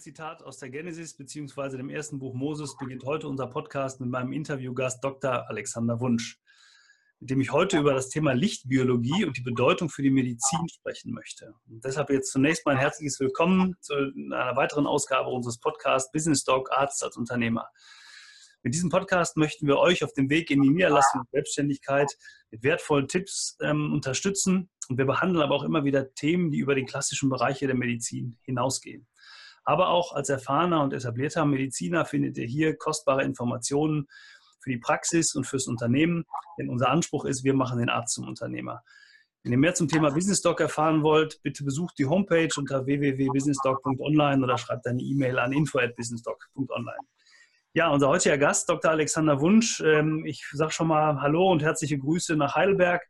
Bibelzitat aus der Genesis bzw. dem ersten Buch Moses beginnt heute unser Podcast mit meinem Interviewgast Dr. Alexander Wunsch, mit dem ich heute über das Thema Lichtbiologie und die Bedeutung für die Medizin sprechen möchte. Und deshalb jetzt zunächst mal ein herzliches Willkommen zu einer weiteren Ausgabe unseres Podcasts Business Dog Arzt als Unternehmer. Mit diesem Podcast möchten wir euch auf dem Weg in die Niederlassung und Selbstständigkeit mit wertvollen Tipps ähm, unterstützen. Und wir behandeln aber auch immer wieder Themen, die über die klassischen Bereiche der Medizin hinausgehen. Aber auch als erfahrener und etablierter Mediziner findet ihr hier kostbare Informationen für die Praxis und fürs Unternehmen. Denn unser Anspruch ist, wir machen den Arzt zum Unternehmer. Wenn ihr mehr zum Thema Business Doc erfahren wollt, bitte besucht die Homepage unter www.businessdoc.online oder schreibt eine E-Mail an info@businessdoc.online. Ja, unser heutiger Gast, Dr. Alexander Wunsch. Ähm, ich sage schon mal Hallo und herzliche Grüße nach Heidelberg.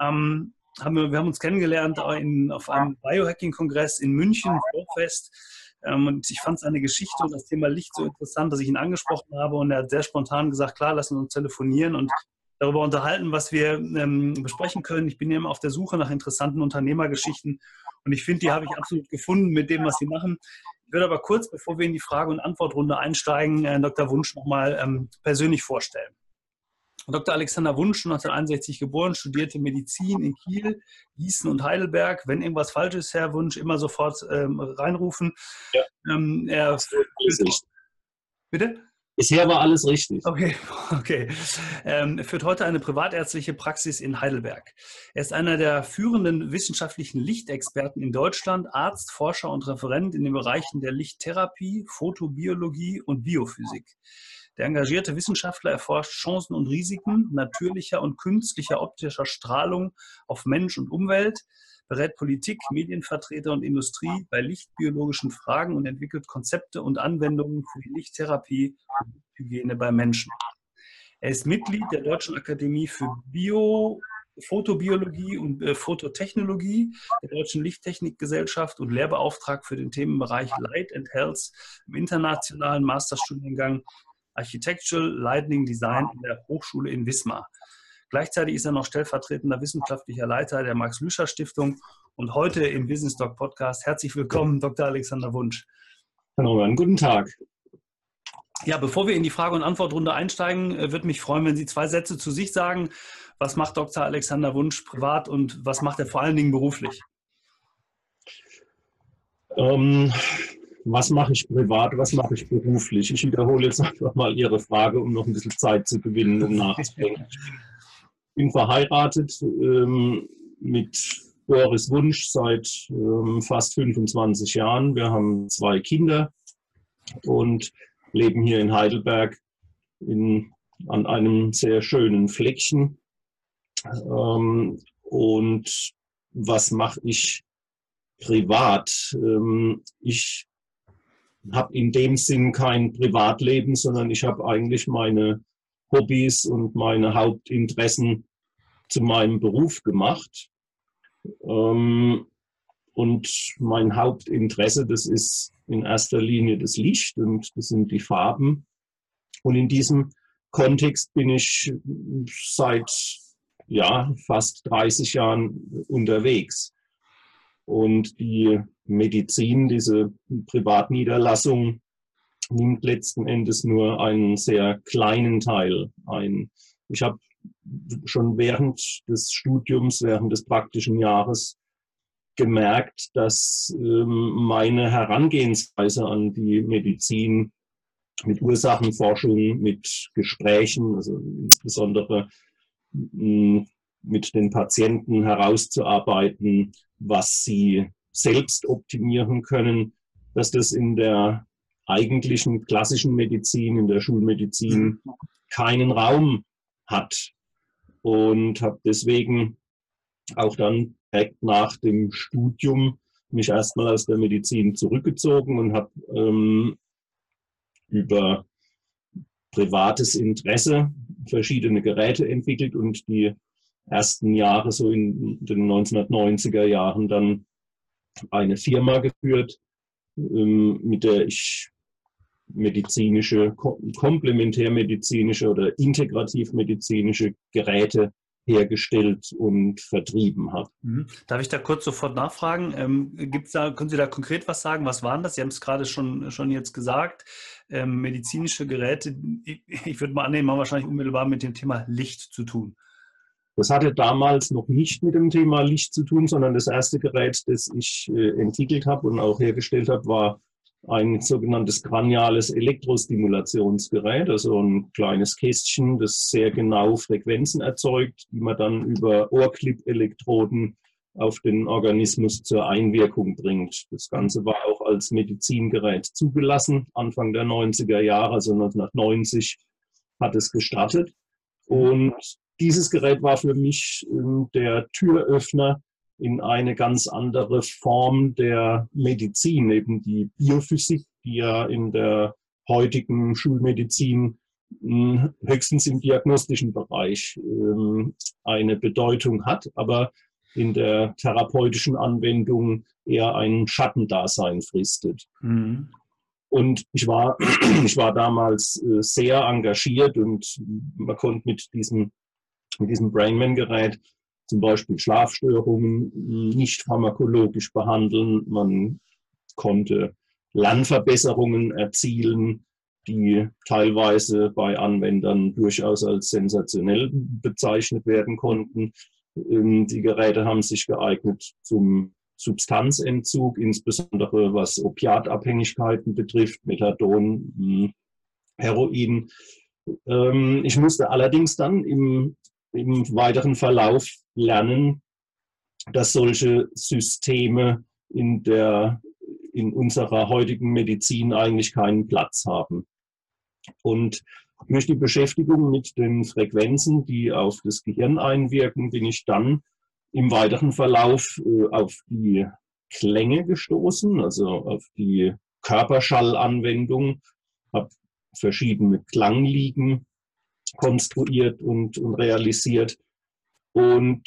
Ähm, wir, haben uns kennengelernt auf einem Biohacking-Kongress in München, Vorfest. Ähm, und ich fand seine Geschichte und das Thema Licht so interessant, dass ich ihn angesprochen habe. Und er hat sehr spontan gesagt, klar, lassen wir uns telefonieren und darüber unterhalten, was wir ähm, besprechen können. Ich bin ja immer auf der Suche nach interessanten Unternehmergeschichten und ich finde, die habe ich absolut gefunden mit dem, was sie machen. Ich würde aber kurz, bevor wir in die Frage- und Antwortrunde einsteigen, äh, Dr. Wunsch nochmal ähm, persönlich vorstellen. Dr. Alexander Wunsch, 1961 geboren, studierte Medizin in Kiel, Gießen und Heidelberg. Wenn irgendwas falsch ist, Herr Wunsch, immer sofort ähm, reinrufen. Ja. Ähm, er bitte? Bisher war alles richtig. Okay, okay. Ähm, führt heute eine privatärztliche Praxis in Heidelberg. Er ist einer der führenden wissenschaftlichen Lichtexperten in Deutschland, Arzt, Forscher und Referent in den Bereichen der Lichttherapie, Photobiologie und Biophysik. Der engagierte Wissenschaftler erforscht Chancen und Risiken natürlicher und künstlicher optischer Strahlung auf Mensch und Umwelt, berät Politik, Medienvertreter und Industrie bei lichtbiologischen Fragen und entwickelt Konzepte und Anwendungen für die Lichttherapie und Hygiene bei Menschen. Er ist Mitglied der Deutschen Akademie für Bio, Fotobiologie und äh, Fototechnologie der Deutschen Lichttechnikgesellschaft und Lehrbeauftragter für den Themenbereich Light and Health im internationalen Masterstudiengang Architectural Lightning Design in der Hochschule in Wismar. Gleichzeitig ist er noch stellvertretender wissenschaftlicher Leiter der Max-Lüscher-Stiftung und heute im Business Doc Podcast. Herzlich willkommen, Dr. Alexander Wunsch. Hallo, einen guten Tag. Ja, bevor wir in die Frage- und Antwortrunde einsteigen, äh, würde mich freuen, wenn Sie zwei Sätze zu sich sagen. Was macht Dr. Alexander Wunsch privat und was macht er vor allen Dingen beruflich? Ähm, was mache ich privat, was mache ich beruflich? Ich wiederhole jetzt einfach mal Ihre Frage, um noch ein bisschen Zeit zu gewinnen, um nachzudenken. Ich bin verheiratet ähm, mit Boris Wunsch seit ähm, fast 25 Jahren. Wir haben zwei Kinder und leben hier in Heidelberg in, an einem sehr schönen Fleckchen. Ähm, und was mache ich privat? Ähm, ich habe in dem Sinn kein Privatleben, sondern ich habe eigentlich meine Hobbys und meine Hauptinteressen zu meinem Beruf gemacht. Ähm, und mein Hauptinteresse, das ist in erster Linie das Licht und das sind die Farben. Und in diesem Kontext bin ich seit ja, fast 30 Jahren unterwegs. Und die Medizin, diese Privatniederlassung, nimmt letzten Endes nur einen sehr kleinen Teil ein. Ich habe schon während des Studiums, während des praktischen Jahres gemerkt, dass ähm, meine Herangehensweise an die Medizin mit Ursachenforschung, mit Gesprächen, also insbesondere mit den Patienten herauszuarbeiten, was sie selbst optimieren können, dass das in der eigentlichen klassischen Medizin, in der Schulmedizin keinen Raum hat. Und habe deswegen auch dann direkt nach dem Studium mich erstmal aus der Medizin zurückgezogen und habe ähm, über privates Interesse verschiedene Geräte entwickelt und die ersten Jahre, so in den 1990er Jahren, dann eine Firma geführt, ähm, mit der ich medizinische, komplementärmedizinische oder integrativmedizinische Geräte hergestellt und vertrieben habe. Mhm. Darf ich da kurz sofort nachfragen? Ähm, gibt's da, können Sie da konkret was sagen? Was waren das? Sie haben es gerade schon, schon jetzt gesagt. Ähm, medizinische Geräte, ich, ich würde mal annehmen, haben wahrscheinlich unmittelbar mit dem Thema Licht zu tun. Das hatte damals noch nicht mit dem Thema Licht zu tun, sondern das erste Gerät, das ich äh, entwickelt habe und auch hergestellt habe, war ein sogenanntes kraniales Elektrostimulationsgerät, also ein kleines Kästchen, das sehr genau Frequenzen erzeugt, die man dann über Ohrclip-Elektroden auf den Organismus zur Einwirkung bringt. Das Ganze war auch als Medizingerät zugelassen, Anfang der 90er Jahre, also 1990 hat es gestartet. Und dieses Gerät war für mich ähm, der Türöffner in eine ganz andere Form der Medizin, eben die Biophysik, die ja in der heutigen Schulmedizin hm, höchstens im diagnostischen Bereich ähm, eine Bedeutung hat, aber in der therapeutischen Anwendung eher ein Schattendasein fristet. Mhm. Und ich war, ich war damals äh, sehr engagiert und man konnte mit diesem, mit diesem Brainman-Gerät zum Beispiel Schlafstörungen nicht pharmakologisch behandeln. Man konnte Lernverbesserungen erzielen, die teilweise bei Anwendern durchaus als sensationell bezeichnet werden konnten. Ähm, die Geräte haben sich geeignet zum Substanzentzug, insbesondere was Opiatabhängigkeiten betrifft, Methadon, hm, Heroin. Ähm, ich musste allerdings dann im, im weiteren Verlauf lernen, dass solche Systeme in, der, in unserer heutigen Medizin eigentlich keinen Platz haben. Und durch die Beschäftigung mit den Frequenzen, die auf das Gehirn einwirken, bin ich dann im weiteren Verlauf äh, auf die Klänge gestoßen, also auf die Körperschallanwendung, habe verschiedene Klangliegen konstruiert und, und realisiert und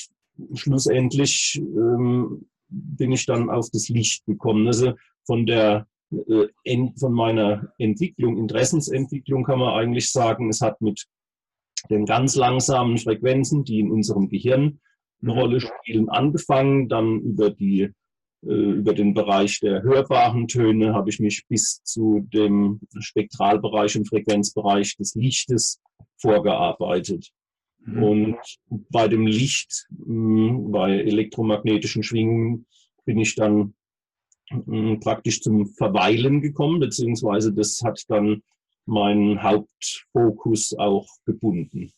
schlussendlich ähm, bin ich dann auf das Licht gekommen. Also von der äh, von meiner Entwicklung, Interessensentwicklung kann man eigentlich sagen, es hat mit den ganz langsamen Frequenzen, die in unserem Gehirn eine. Rolle spielen, angefangen. Dann über die äh, über den Bereich der hörbaren Töne habe ich mich bis zu dem Spektralbereich und Frequenzbereich des Lichtes vorgearbeitet. Mhm. Und bei dem Licht, hm, bei elektromagnetischen Schwingungen, bin ich dann hm, praktisch zum Verweilen gekommen, beziehungsweise das hat dann meinen Hauptfokus auch gebunden.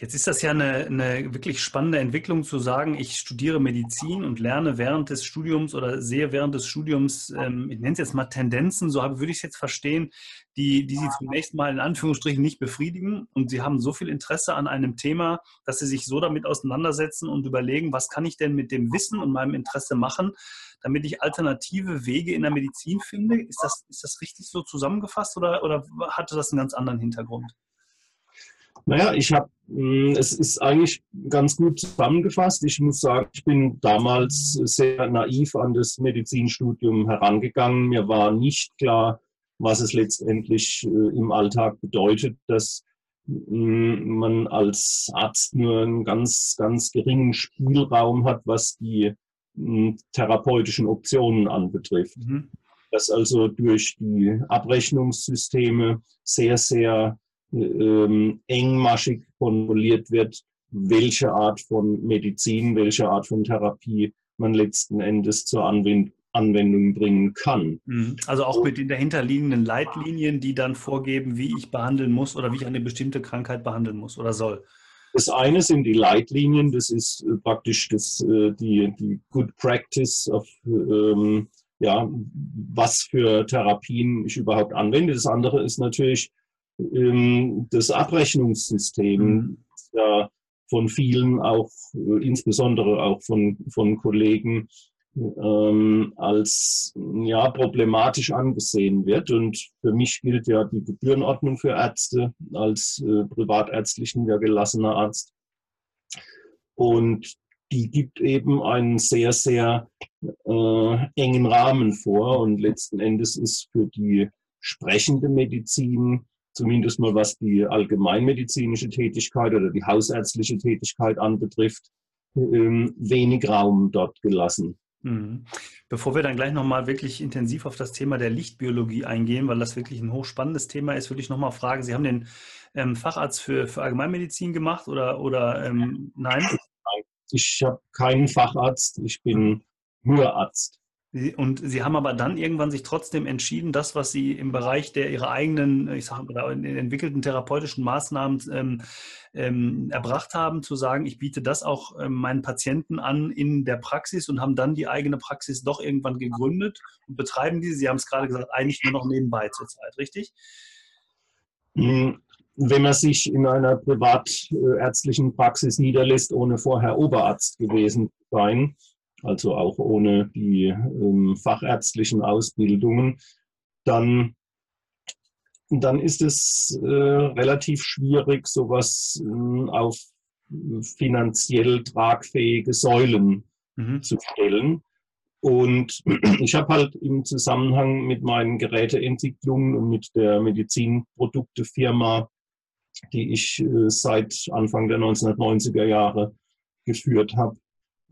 Jetzt ist das ja eine, eine, wirklich spannende Entwicklung zu sagen, ich studiere Medizin und lerne während des Studiums oder sehe während des Studiums, ähm, ich nenne es jetzt mal Tendenzen, so habe, würde ich es jetzt verstehen, die, die Sie zunächst mal in Anführungsstrichen nicht befriedigen. Und Sie haben so viel Interesse an einem Thema, dass Sie sich so damit auseinandersetzen und überlegen, was kann ich denn mit dem Wissen und meinem Interesse machen, damit ich alternative Wege in der Medizin finde. Ist das, ist das richtig so zusammengefasst oder, oder hatte das einen ganz anderen Hintergrund? Naja, ich habe, hm, es ist eigentlich ganz gut zusammengefasst. Ich muss sagen, ich bin damals sehr naiv an das Medizinstudium herangegangen. Mir war nicht klar, was es letztendlich äh, im Alltag bedeutet, dass hm, man als Arzt nur einen ganz, ganz geringen Spielraum hat, was die hm, therapeutischen Optionen anbetrifft. Mhm. Dass also durch die Abrechnungssysteme sehr, sehr ähm, engmaschig kontrolliert wird, welche Art von Medizin, welche Art von Therapie man letzten Endes zur Anwend Anwendung bringen kann. Mhm. Also auch mit den dahinterliegenden Leitlinien, die dann vorgeben, wie ich behandeln muss oder wie ich eine bestimmte Krankheit behandeln muss oder soll. Das eine sind die Leitlinien, das ist äh, praktisch das, äh, die, die Good Practice of ähm, ja, was für Therapien ich überhaupt anwende. Das andere ist natürlich ähm, das Abrechnungssystem, mhm. ja von vielen auch, äh, insbesondere auch von, von Kollegen, ähm, als ja, problematisch angesehen wird. Und für mich gilt ja die Gebührenordnung für Ärzte als äh, privatärztlichen gelassener Arzt. Und die gibt eben einen sehr, sehr äh, engen Rahmen vor. Und letzten Endes ist für die sprechende Medizin zumindest mal was die allgemeinmedizinische Tätigkeit oder die hausärztliche Tätigkeit anbetrifft, ähm, wenig Raum dort gelassen. Mhm. Bevor wir dann gleich nochmal wirklich intensiv auf das Thema der Lichtbiologie eingehen, weil das wirklich ein hochspannendes Thema ist, würde ich nochmal fragen, Sie haben den ähm, Facharzt für, für Allgemeinmedizin gemacht oder, oder ähm, nein? Ich habe keinen Facharzt, ich bin nur Arzt. Und Sie haben aber dann irgendwann sich trotzdem entschieden, das, was Sie im Bereich der Ihrer eigenen, ich sage mal, entwickelten therapeutischen Maßnahmen ähm, ähm, erbracht haben, zu sagen, ich biete das auch ähm, meinen Patienten an in der Praxis und haben dann die eigene Praxis doch irgendwann gegründet und betreiben diese. Sie haben es gerade gesagt, eigentlich nur noch nebenbei zurzeit, richtig? Wenn man sich in einer privatärztlichen Praxis niederlässt, ohne vorher Oberarzt gewesen zu sein, also auch ohne die ähm, fachärztlichen Ausbildungen, dann, dann ist es äh, relativ schwierig, sowas äh, auf finanziell tragfähige Säulen mhm. zu stellen. Und ich habe halt im Zusammenhang mit meinen Geräteentwicklungen und mit der Medizinproduktefirma, die ich äh, seit Anfang der 1990er Jahre geführt habe,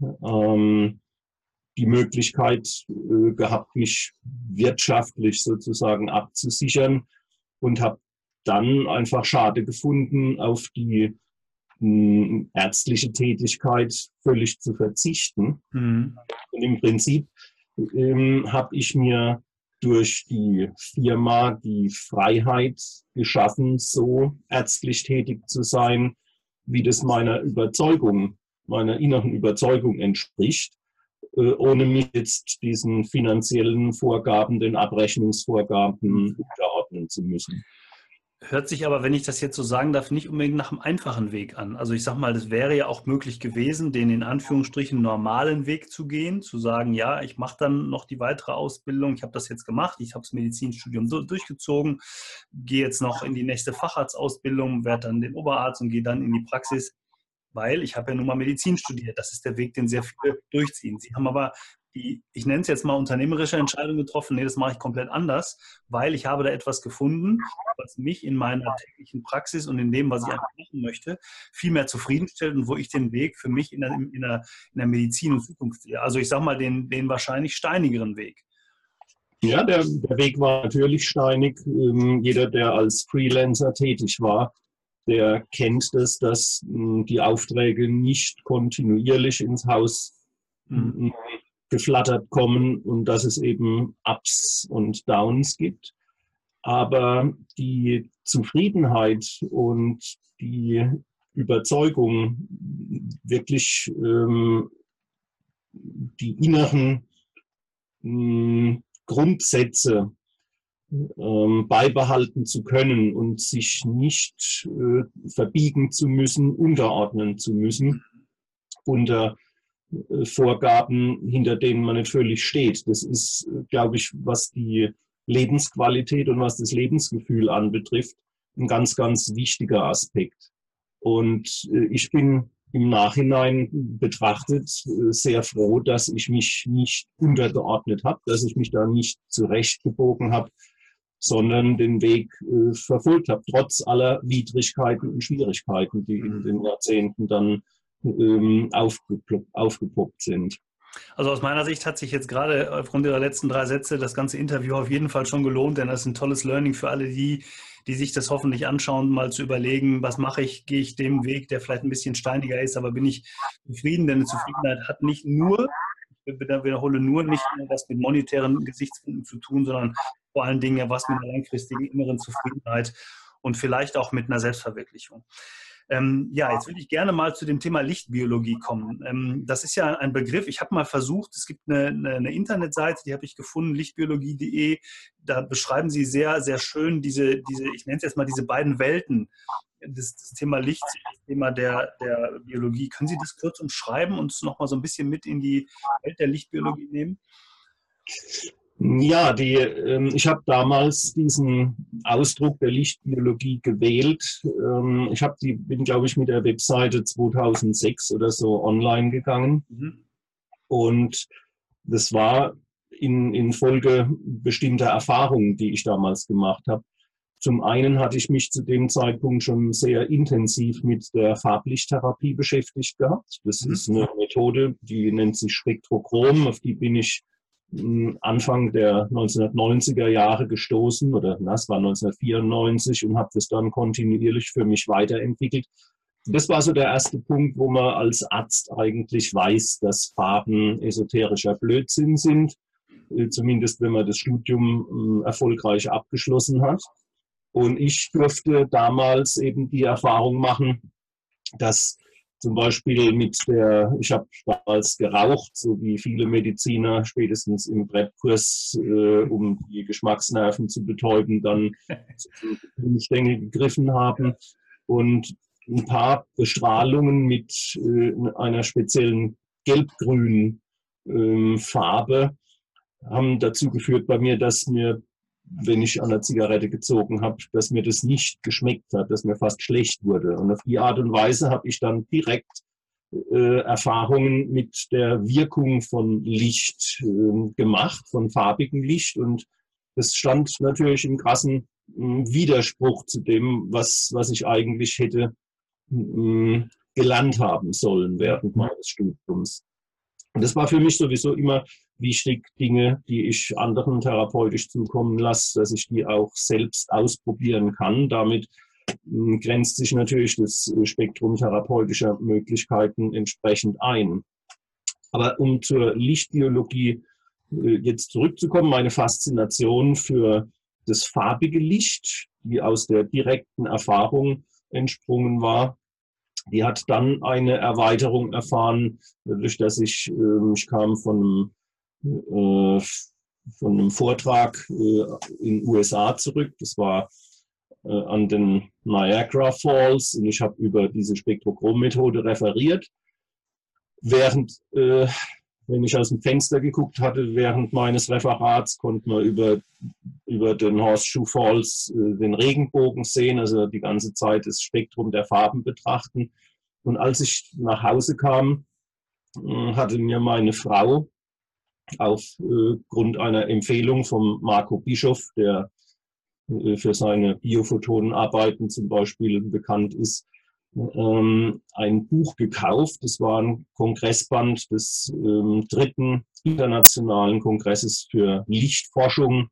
ähm, die Möglichkeit äh, gehabt, mich wirtschaftlich sozusagen abzusichern und habe dann einfach schade gefunden, auf die mh, hm, ärztliche Tätigkeit völlig zu verzichten. Mhm. Und im Prinzip ähm, habe ich mir durch die Firma die Freiheit geschaffen, so ärztlich tätig zu sein, wie das meiner Überzeugung meiner inneren Überzeugung entspricht, äh, ohne mich jetzt diesen finanziellen Vorgaben, den Abrechnungsvorgaben unterordnen zu müssen. Hört sich aber, wenn ich das jetzt so sagen darf, nicht unbedingt nach einem einfachen Weg an. Also ich sage mal, es wäre ja auch möglich gewesen, den in Anführungsstrichen normalen Weg zu gehen, zu sagen, ja, ich mache dann noch die weitere Ausbildung, ich habe das jetzt gemacht, ich habe das Medizinstudium durchgezogen, gehe jetzt noch in die nächste Facharztausbildung, werde dann den Oberarzt und gehe dann in die Praxis weil ich habe ja nun mal Medizin studiert. Das ist der Weg, den sehr viele durchziehen. Sie haben aber die, ich nenne es jetzt mal unternehmerische Entscheidung getroffen, nee, das mache ich komplett anders, weil ich habe da etwas gefunden, was mich in meiner täglichen Praxis und in dem, was ich einfach machen möchte, viel mehr zufriedenstellt und wo ich den Weg für mich in der, in der, in der Medizin in Zukunft sehe. Also ich sage mal den, den wahrscheinlich steinigeren Weg. Ja, der, der Weg war natürlich steinig. Ähm, jeder, der als Freelancer tätig war, der kennt es, dass hm, die Aufträge nicht kontinuierlich ins Haus mhm. geflattert kommen und dass es eben Ups und Downs gibt. Aber die Zufriedenheit und die Überzeugung, wirklich ähm, die inneren mh, Grundsätze ähm, beibehalten zu können und sich nicht äh, verbiegen zu müssen, unterordnen zu müssen unter äh, Vorgaben, hinter denen man nicht völlig steht. Das ist, glaube ich, was die Lebensqualität und was das Lebensgefühl anbetrifft, ein ganz, ganz wichtiger Aspekt. Und äh, ich bin im Nachhinein betrachtet äh, sehr froh, dass ich mich nicht untergeordnet habe, dass ich mich da nicht zurechtgebogen habe, sondern den Weg äh, verfolgt habe, trotz aller Widrigkeiten und Schwierigkeiten, die in den Jahrzehnten dann ähm, aufgeploppt, sind. Also aus meiner Sicht hat sich jetzt gerade aufgrund Ihrer letzten drei Sätze das ganze Interview auf jeden Fall schon gelohnt, denn das ist ein tolles Learning für alle die, die sich das hoffentlich anschauen, mal zu überlegen, was mache ich, gehe ich dem Weg, der vielleicht ein bisschen steiniger ist, aber bin ich zufrieden, denn eine Zufriedenheit hat nicht nur, ich wiederhole nur, nicht nur was mit monetären Gesichtspunkten zu tun, sondern vor allen Dingen ja was mit einer langfristigen inneren Zufriedenheit und vielleicht auch mit einer Selbstverwirklichung. Ähm, ja, jetzt würde ich gerne mal zu dem Thema Lichtbiologie kommen. Ähm, das ist ja ein Begriff, ich habe mal versucht, es gibt eine, eine, Internetseite, die habe ich gefunden, lichtbiologie.de. Da beschreiben Sie sehr, sehr schön diese, diese ich nenne es jetzt mal diese beiden Welten. Das, das Thema Licht, das Thema der, der Biologie. Können Sie das kurz umschreiben und nochmal so ein bisschen mit in die Welt der Lichtbiologie nehmen? Ja, die, ähm, ich habe damals diesen Ausdruck der Lichtbiologie gewählt. Ähm, ich habe die, bin, glaube ich, mit der Webseite 2006 oder so online gegangen. Mhm. Und das war in, in Folge bestimmter Erfahrungen, die ich damals gemacht habe. Zum einen hatte ich mich zu dem Zeitpunkt schon sehr intensiv mit der Farblichttherapie beschäftigt gehabt. Das mhm. ist eine Methode, die nennt sich Spektrochrom. Auf die bin ich Anfang der 1990er Jahre gestoßen oder das war 1994 und habe das dann kontinuierlich für mich weiterentwickelt. Das war so der erste Punkt, wo man als Arzt eigentlich weiß, dass Farben esoterischer Blödsinn sind, äh, zumindest wenn man das Studium erfolgreich abgeschlossen hat. Und ich durfte damals eben die Erfahrung machen, dass zum Beispiel mit der, ich habe damals geraucht, so wie viele Mediziner spätestens im Brettkurs, äh, um die Geschmacksnerven zu betäuben, dann zum Stängel gegriffen haben. Und ein paar Bestrahlungen mit äh, einer speziellen gelb-grünen äh, Farbe haben dazu geführt bei mir, dass mir wenn ich an der Zigarette gezogen habe, dass mir das nicht geschmeckt hat, dass mir fast schlecht wurde. Und auf die Art und Weise habe ich dann direkt äh, Erfahrungen mit der Wirkung von Licht äh, gemacht, von farbigem Licht. Und das stand natürlich im krassen äh, Widerspruch zu dem, was, was ich eigentlich hätte ähm, gelernt haben sollen während meines Studiums. Und das war für mich sowieso immer wichtig, Dinge, die ich anderen therapeutisch zukommen lasse, dass ich die auch selbst ausprobieren kann. Damit hm, grenzt sich natürlich das Spektrum therapeutischer Möglichkeiten entsprechend ein. Aber um zur Lichtbiologie äh, jetzt zurückzukommen, meine Faszination für das farbige Licht, die aus der direkten Erfahrung entsprungen war, die hat dann eine Erweiterung erfahren, dadurch, dass ich, ähm, ich kam von einem äh, von einem Vortrag äh, in den USA zurück. Das war äh, an den Niagara Falls und ich habe über diese Spektrochrom-Methode referiert. Während, äh, wenn ich aus dem Fenster geguckt hatte, während meines Referats, konnte man über, über den Horseshoe Falls den Regenbogen sehen, also die ganze Zeit das Spektrum der Farben betrachten. Und als ich nach Hause kam, hatte mir meine Frau aufgrund äh, einer Empfehlung von Marco Bischof, der äh, für seine Biophotonenarbeiten zum Beispiel bekannt ist, ähm, ein Buch gekauft. Das war ein Kongressband des ähm, dritten internationalen Kongresses für Lichtforschung,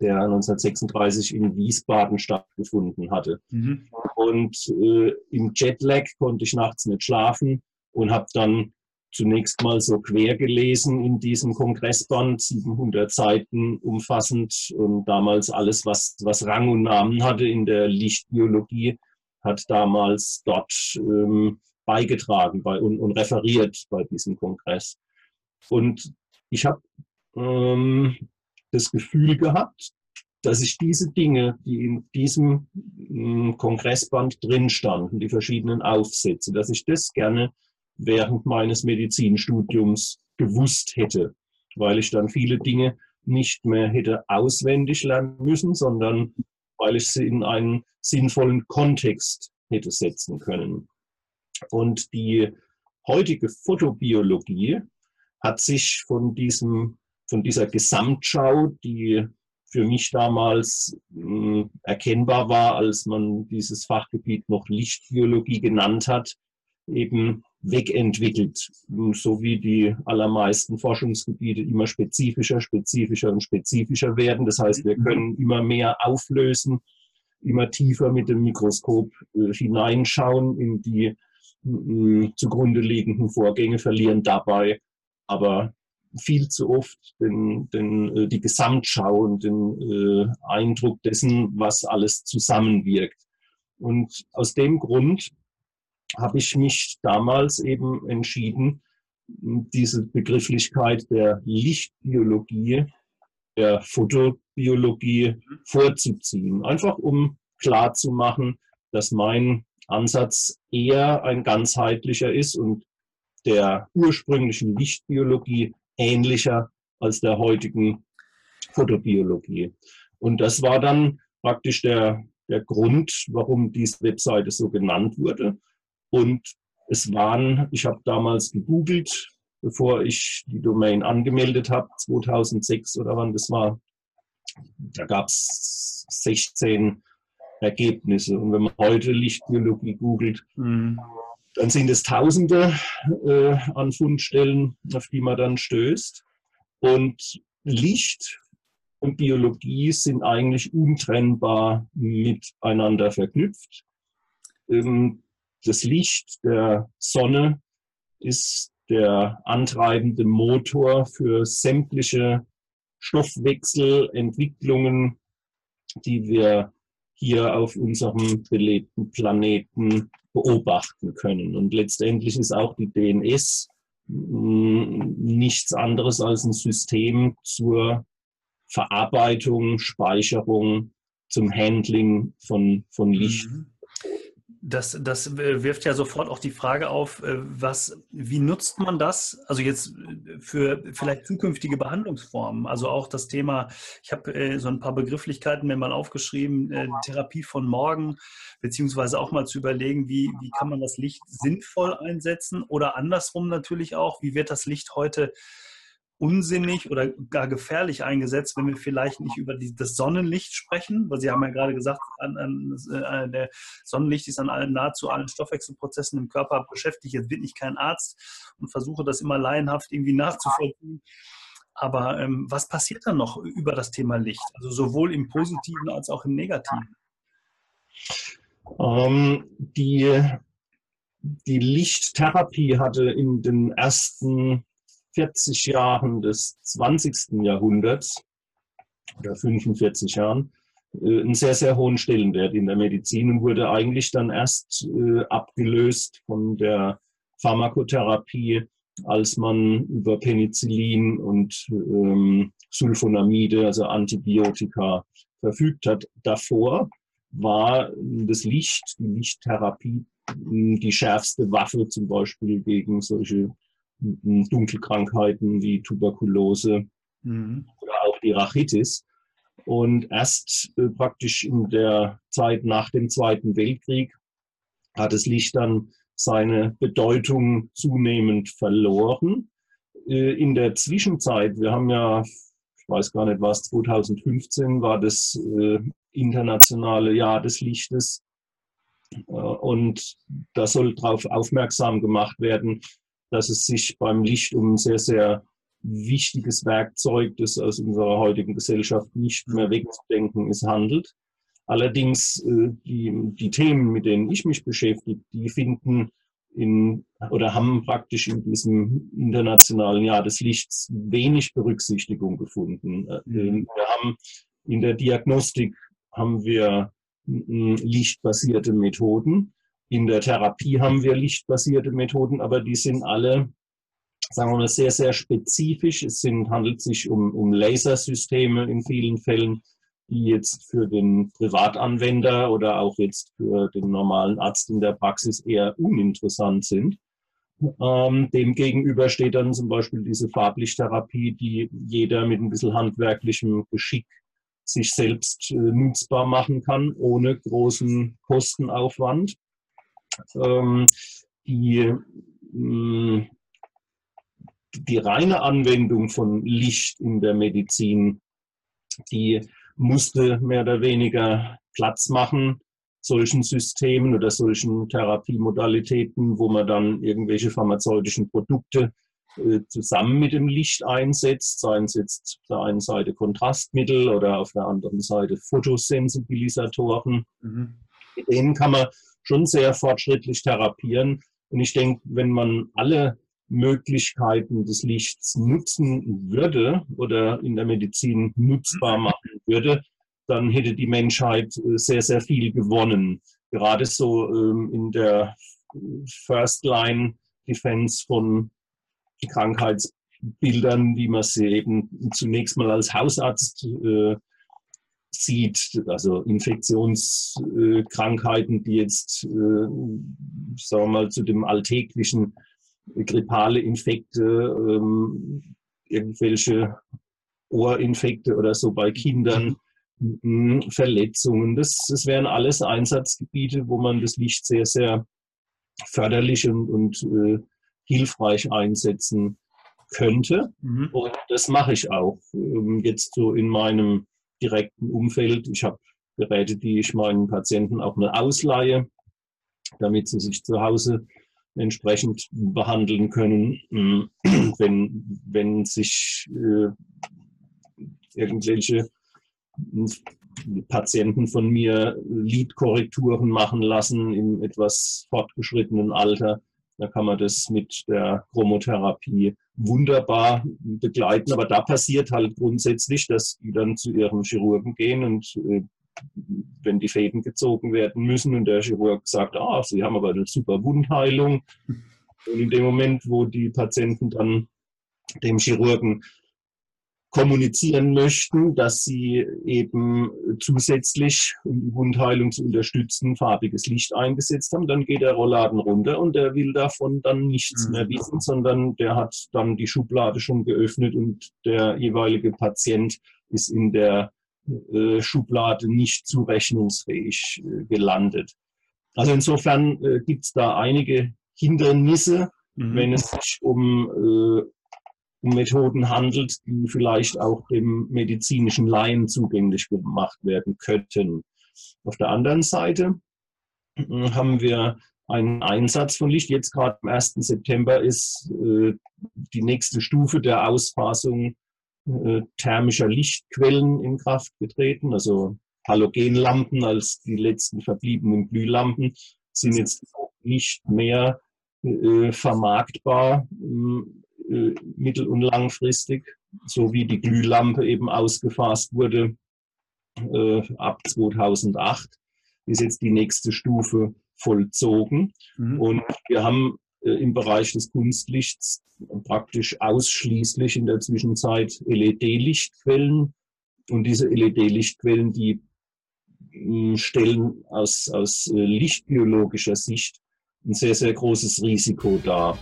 der 1936 in Wiesbaden stattgefunden hatte. Mhm. Und äh, im Jetlag konnte ich nachts nicht schlafen und habe dann zunächst mal so quer gelesen in diesem Kongressband, 700 Seiten umfassend und damals alles, was, was Rang und Namen hatte in der Lichtbiologie, hat damals dort ähm, beigetragen bei, und, und referiert bei diesem Kongress. Und ich habe ähm, das Gefühl gehabt, dass ich diese Dinge, die in diesem ähm, Kongressband drin standen, die verschiedenen Aufsätze, dass ich das gerne während meines Medizinstudiums gewusst hätte, weil ich dann viele Dinge nicht mehr hätte auswendig lernen müssen, sondern weil ich sie in einen sinnvollen Kontext hätte setzen können. Und die heutige Photobiologie hat sich von, diesem, von dieser Gesamtschau, die für mich damals mh, hm, erkennbar war, als man dieses Fachgebiet noch Lichtbiologie genannt hat, eben wegentwickelt, so wie die allermeisten Forschungsgebiete immer spezifischer, spezifischer und spezifischer werden. Das heißt, wir können immer mehr auflösen, immer tiefer mit dem Mikroskop äh, hineinschauen in die äh, zugrunde liegenden Vorgänge, verlieren dabei aber viel zu oft den, den, äh, die Gesamtschau und den äh, Eindruck dessen, was alles zusammenwirkt. Und aus dem Grund habe ich mich damals eben entschieden, diese Begrifflichkeit der Lichtbiologie, der Fotobiologie vorzuziehen. Einfach um klarzumachen, dass mein Ansatz eher ein ganzheitlicher ist und der ursprünglichen Lichtbiologie ähnlicher als der heutigen Fotobiologie. Und das war dann praktisch der, der Grund, warum diese Webseite so genannt wurde. Und es waren, ich habe damals gegoogelt, bevor ich die Domain angemeldet habe, 2006 oder wann das war, Da gab es 16 Ergebnisse. Und wenn man heute Lichtbiologie googelt, mhm. dann sind es Tausende äh, an Fundstellen, auf die man dann stößt. Und Licht und Biologie sind eigentlich untrennbar miteinander verknüpft. Ähm, das Licht der Sonne ist der antreibende Motor für sämtliche Stoffwechselentwicklungen, die wir hier auf unserem belebten Planeten beobachten können. Und letztendlich ist auch die DNS hm, nichts anderes als ein System zur Verarbeitung, Speicherung, zum Handling von, von Licht. Mhm. Das, das äh, wirft ja sofort auch die Frage auf, äh, was, wie nutzt man das? Also jetzt äh, für vielleicht zukünftige Behandlungsformen. Also auch das Thema, ich habe so ein paar Begrifflichkeiten mir mal aufgeschrieben, Therapie von morgen, beziehungsweise auch mal zu überlegen, wie, wie kann man das Licht sinnvoll einsetzen oder andersrum natürlich auch, wie wird das Licht heute unsinnig oder gar gefährlich eingesetzt, wenn wir vielleicht nicht über die, das Sonnenlicht sprechen, weil Sie haben ja gerade gesagt, an, an, äh, der Sonnenlicht ist an allen, nahezu allen Stoffwechselprozessen im Körper beschäftigt. Jetzt bin ich kein Arzt und versuche das immer laienhaft irgendwie nachzuvollziehen. Aber ähm, was passiert dann noch über das Thema Licht? Also sowohl im Positiven als auch im Negativen? Ähm, die, die Lichttherapie hatte in den ersten 40 Jahren des 20. Jahrhunderts oder 45 Jahren äh, einen sehr, sehr hohen Stellenwert in der Medizin und wurde eigentlich dann erst äh, abgelöst von der Pharmakotherapie, als man über Penicillin und ähm, Sulfonamide, also Antibiotika, verfügt hat. Davor war das Licht, die Lichttherapie, die schärfste Waffe zum Beispiel gegen solche Dunkelkrankheiten wie Tuberkulose mhm. oder auch die Rachitis. Und erst äh, praktisch in der Zeit nach dem Zweiten Weltkrieg hat das Licht dann seine Bedeutung zunehmend verloren. Äh, in der Zwischenzeit, wir haben ja, ich weiß gar nicht was, 2015 war das äh, internationale Jahr des Lichtes. Äh, und da soll darauf aufmerksam gemacht werden, dass es sich beim Licht um ein sehr, sehr wichtiges Werkzeug, das aus unserer heutigen Gesellschaft nicht mehr wegzudenken ist, handelt. Allerdings äh, die, die Themen, mit denen ich mich beschäftige, die finden in oder haben praktisch in diesem internationalen Jahr des Lichts wenig Berücksichtigung gefunden. Äh, mhm. Wir haben in der Diagnostik haben wir lichtbasierte Methoden. In der Therapie haben wir lichtbasierte Methoden, aber die sind alle, sagen wir mal, sehr, sehr spezifisch. Es sind, handelt sich um, um Lasersysteme in vielen Fällen, die jetzt für den Privatanwender oder auch jetzt für den normalen Arzt in der Praxis eher uninteressant sind. Ähm, Demgegenüber steht dann zum Beispiel diese Farblichttherapie, die jeder mit ein bisschen handwerklichem Geschick sich selbst äh, nutzbar machen kann, ohne großen Kostenaufwand. Ähm, die, mm, die reine Anwendung von Licht in der Medizin, die musste mehr oder weniger Platz machen solchen Systemen oder solchen Therapiemodalitäten, wo man dann irgendwelche pharmazeutischen Produkte äh, zusammen mit dem Licht einsetzt, seien es jetzt auf der einen Seite Kontrastmittel oder auf der anderen Seite Fotosensibilisatoren. Mhm. Mit denen kann man schon sehr fortschrittlich therapieren. Und ich denke, wenn man alle Möglichkeiten des Lichts nutzen würde oder in der Medizin nutzbar machen würde, dann hätte die Menschheit äh, sehr, sehr viel gewonnen. Gerade so ähm, in der First Line Defense von Krankheitsbildern, wie man sie eben zunächst mal als Hausarzt äh, sieht, also Infektionskrankheiten, die jetzt, äh, sagen wir mal, zu dem alltäglichen grippale Infekte, ähm, irgendwelche Ohrinfekte oder so bei Kindern, Verletzungen. Das, das wären alles Einsatzgebiete, wo man das Licht sehr, sehr förderlich und, und äh, hilfreich einsetzen könnte. Mhm. Und das mache ich auch. Ähm, jetzt so in meinem direkten Umfeld. Ich habe Geräte, die ich meinen Patienten auch nur ausleihe, damit sie sich zu Hause entsprechend behandeln können, wenn, wenn sich äh, irgendwelche Patienten von mir Lidkorrekturen machen lassen im etwas fortgeschrittenen Alter. Da kann man das mit der Chromotherapie wunderbar begleiten. Aber da passiert halt grundsätzlich, dass die dann zu ihrem Chirurgen gehen und äh, wenn die Fäden gezogen werden müssen und der Chirurg sagt, ah, Sie haben aber eine super Wundheilung. Und in dem Moment, wo die Patienten dann dem Chirurgen kommunizieren möchten, dass sie eben zusätzlich, um die Wundheilung zu unterstützen, farbiges Licht eingesetzt haben. Dann geht der Rollladen runter und der will davon dann nichts mehr mhm. wissen, sondern der hat dann die Schublade schon geöffnet und der jeweilige Patient ist in der äh, Schublade nicht zurechnungsfähig äh, gelandet. Also insofern äh, gibt es da einige Hindernisse, mhm. wenn es sich um äh, um Methoden handelt, die vielleicht auch dem medizinischen Laien zugänglich gemacht werden könnten. Auf der anderen Seite äh, haben wir einen Einsatz von Licht. Jetzt gerade am 1. September ist äh, die nächste Stufe der Ausfassung äh, thermischer Lichtquellen in Kraft getreten. Also Halogenlampen als die letzten verbliebenen Glühlampen sind jetzt nicht mehr äh, vermarktbar. Äh, mittel- und langfristig, so wie die Glühlampe eben ausgefasst wurde äh, ab 2008, ist jetzt die nächste Stufe vollzogen. Mhm. Und wir haben äh, im Bereich des Kunstlichts praktisch ausschließlich in der Zwischenzeit LED-Lichtquellen. Und diese LED-Lichtquellen, die mh, stellen aus, aus lichtbiologischer Sicht ein sehr, sehr großes Risiko dar.